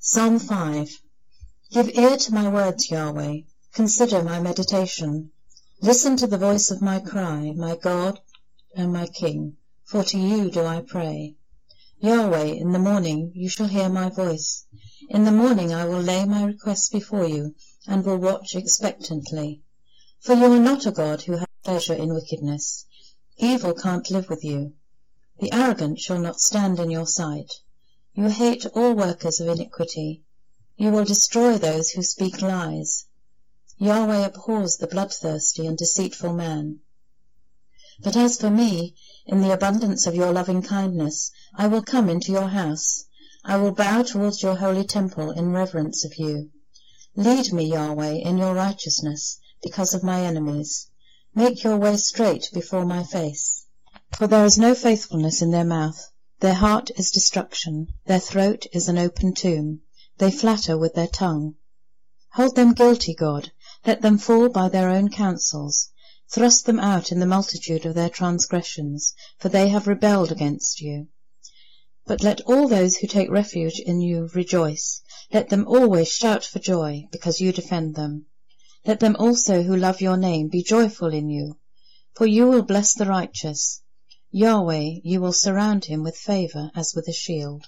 Psalm 5 Give ear to my words, Yahweh; consider my meditation. Listen to the voice of my cry, my God and my King, for to you do I pray. Yahweh, in the morning you shall hear my voice. In the morning I will lay my requests before you, and will watch expectantly. For you are not a God who has pleasure in wickedness. Evil can't live with you. The arrogant shall not stand in your sight. You hate all workers of iniquity. You will destroy those who speak lies. Yahweh abhors the bloodthirsty and deceitful man. But as for me, in the abundance of your loving kindness I will come into your house. I will bow towards your holy temple in reverence of you. Lead me, Yahweh, in your righteousness, because of my enemies. Make your way straight before my face. For there is no faithfulness in their mouth. Their heart is destruction, their throat is an open tomb. They flatter with their tongue. Hold them guilty, God; let them fall by their own counsels. Thrust them out in the multitude of their transgressions, for they have rebelled against you. But let all those who take refuge in you rejoice; let them always shout for joy, because you defend them. Let them also who love your name be joyful in you. For you will bless the righteous. Yahweh, you will surround him with favor as with a shield.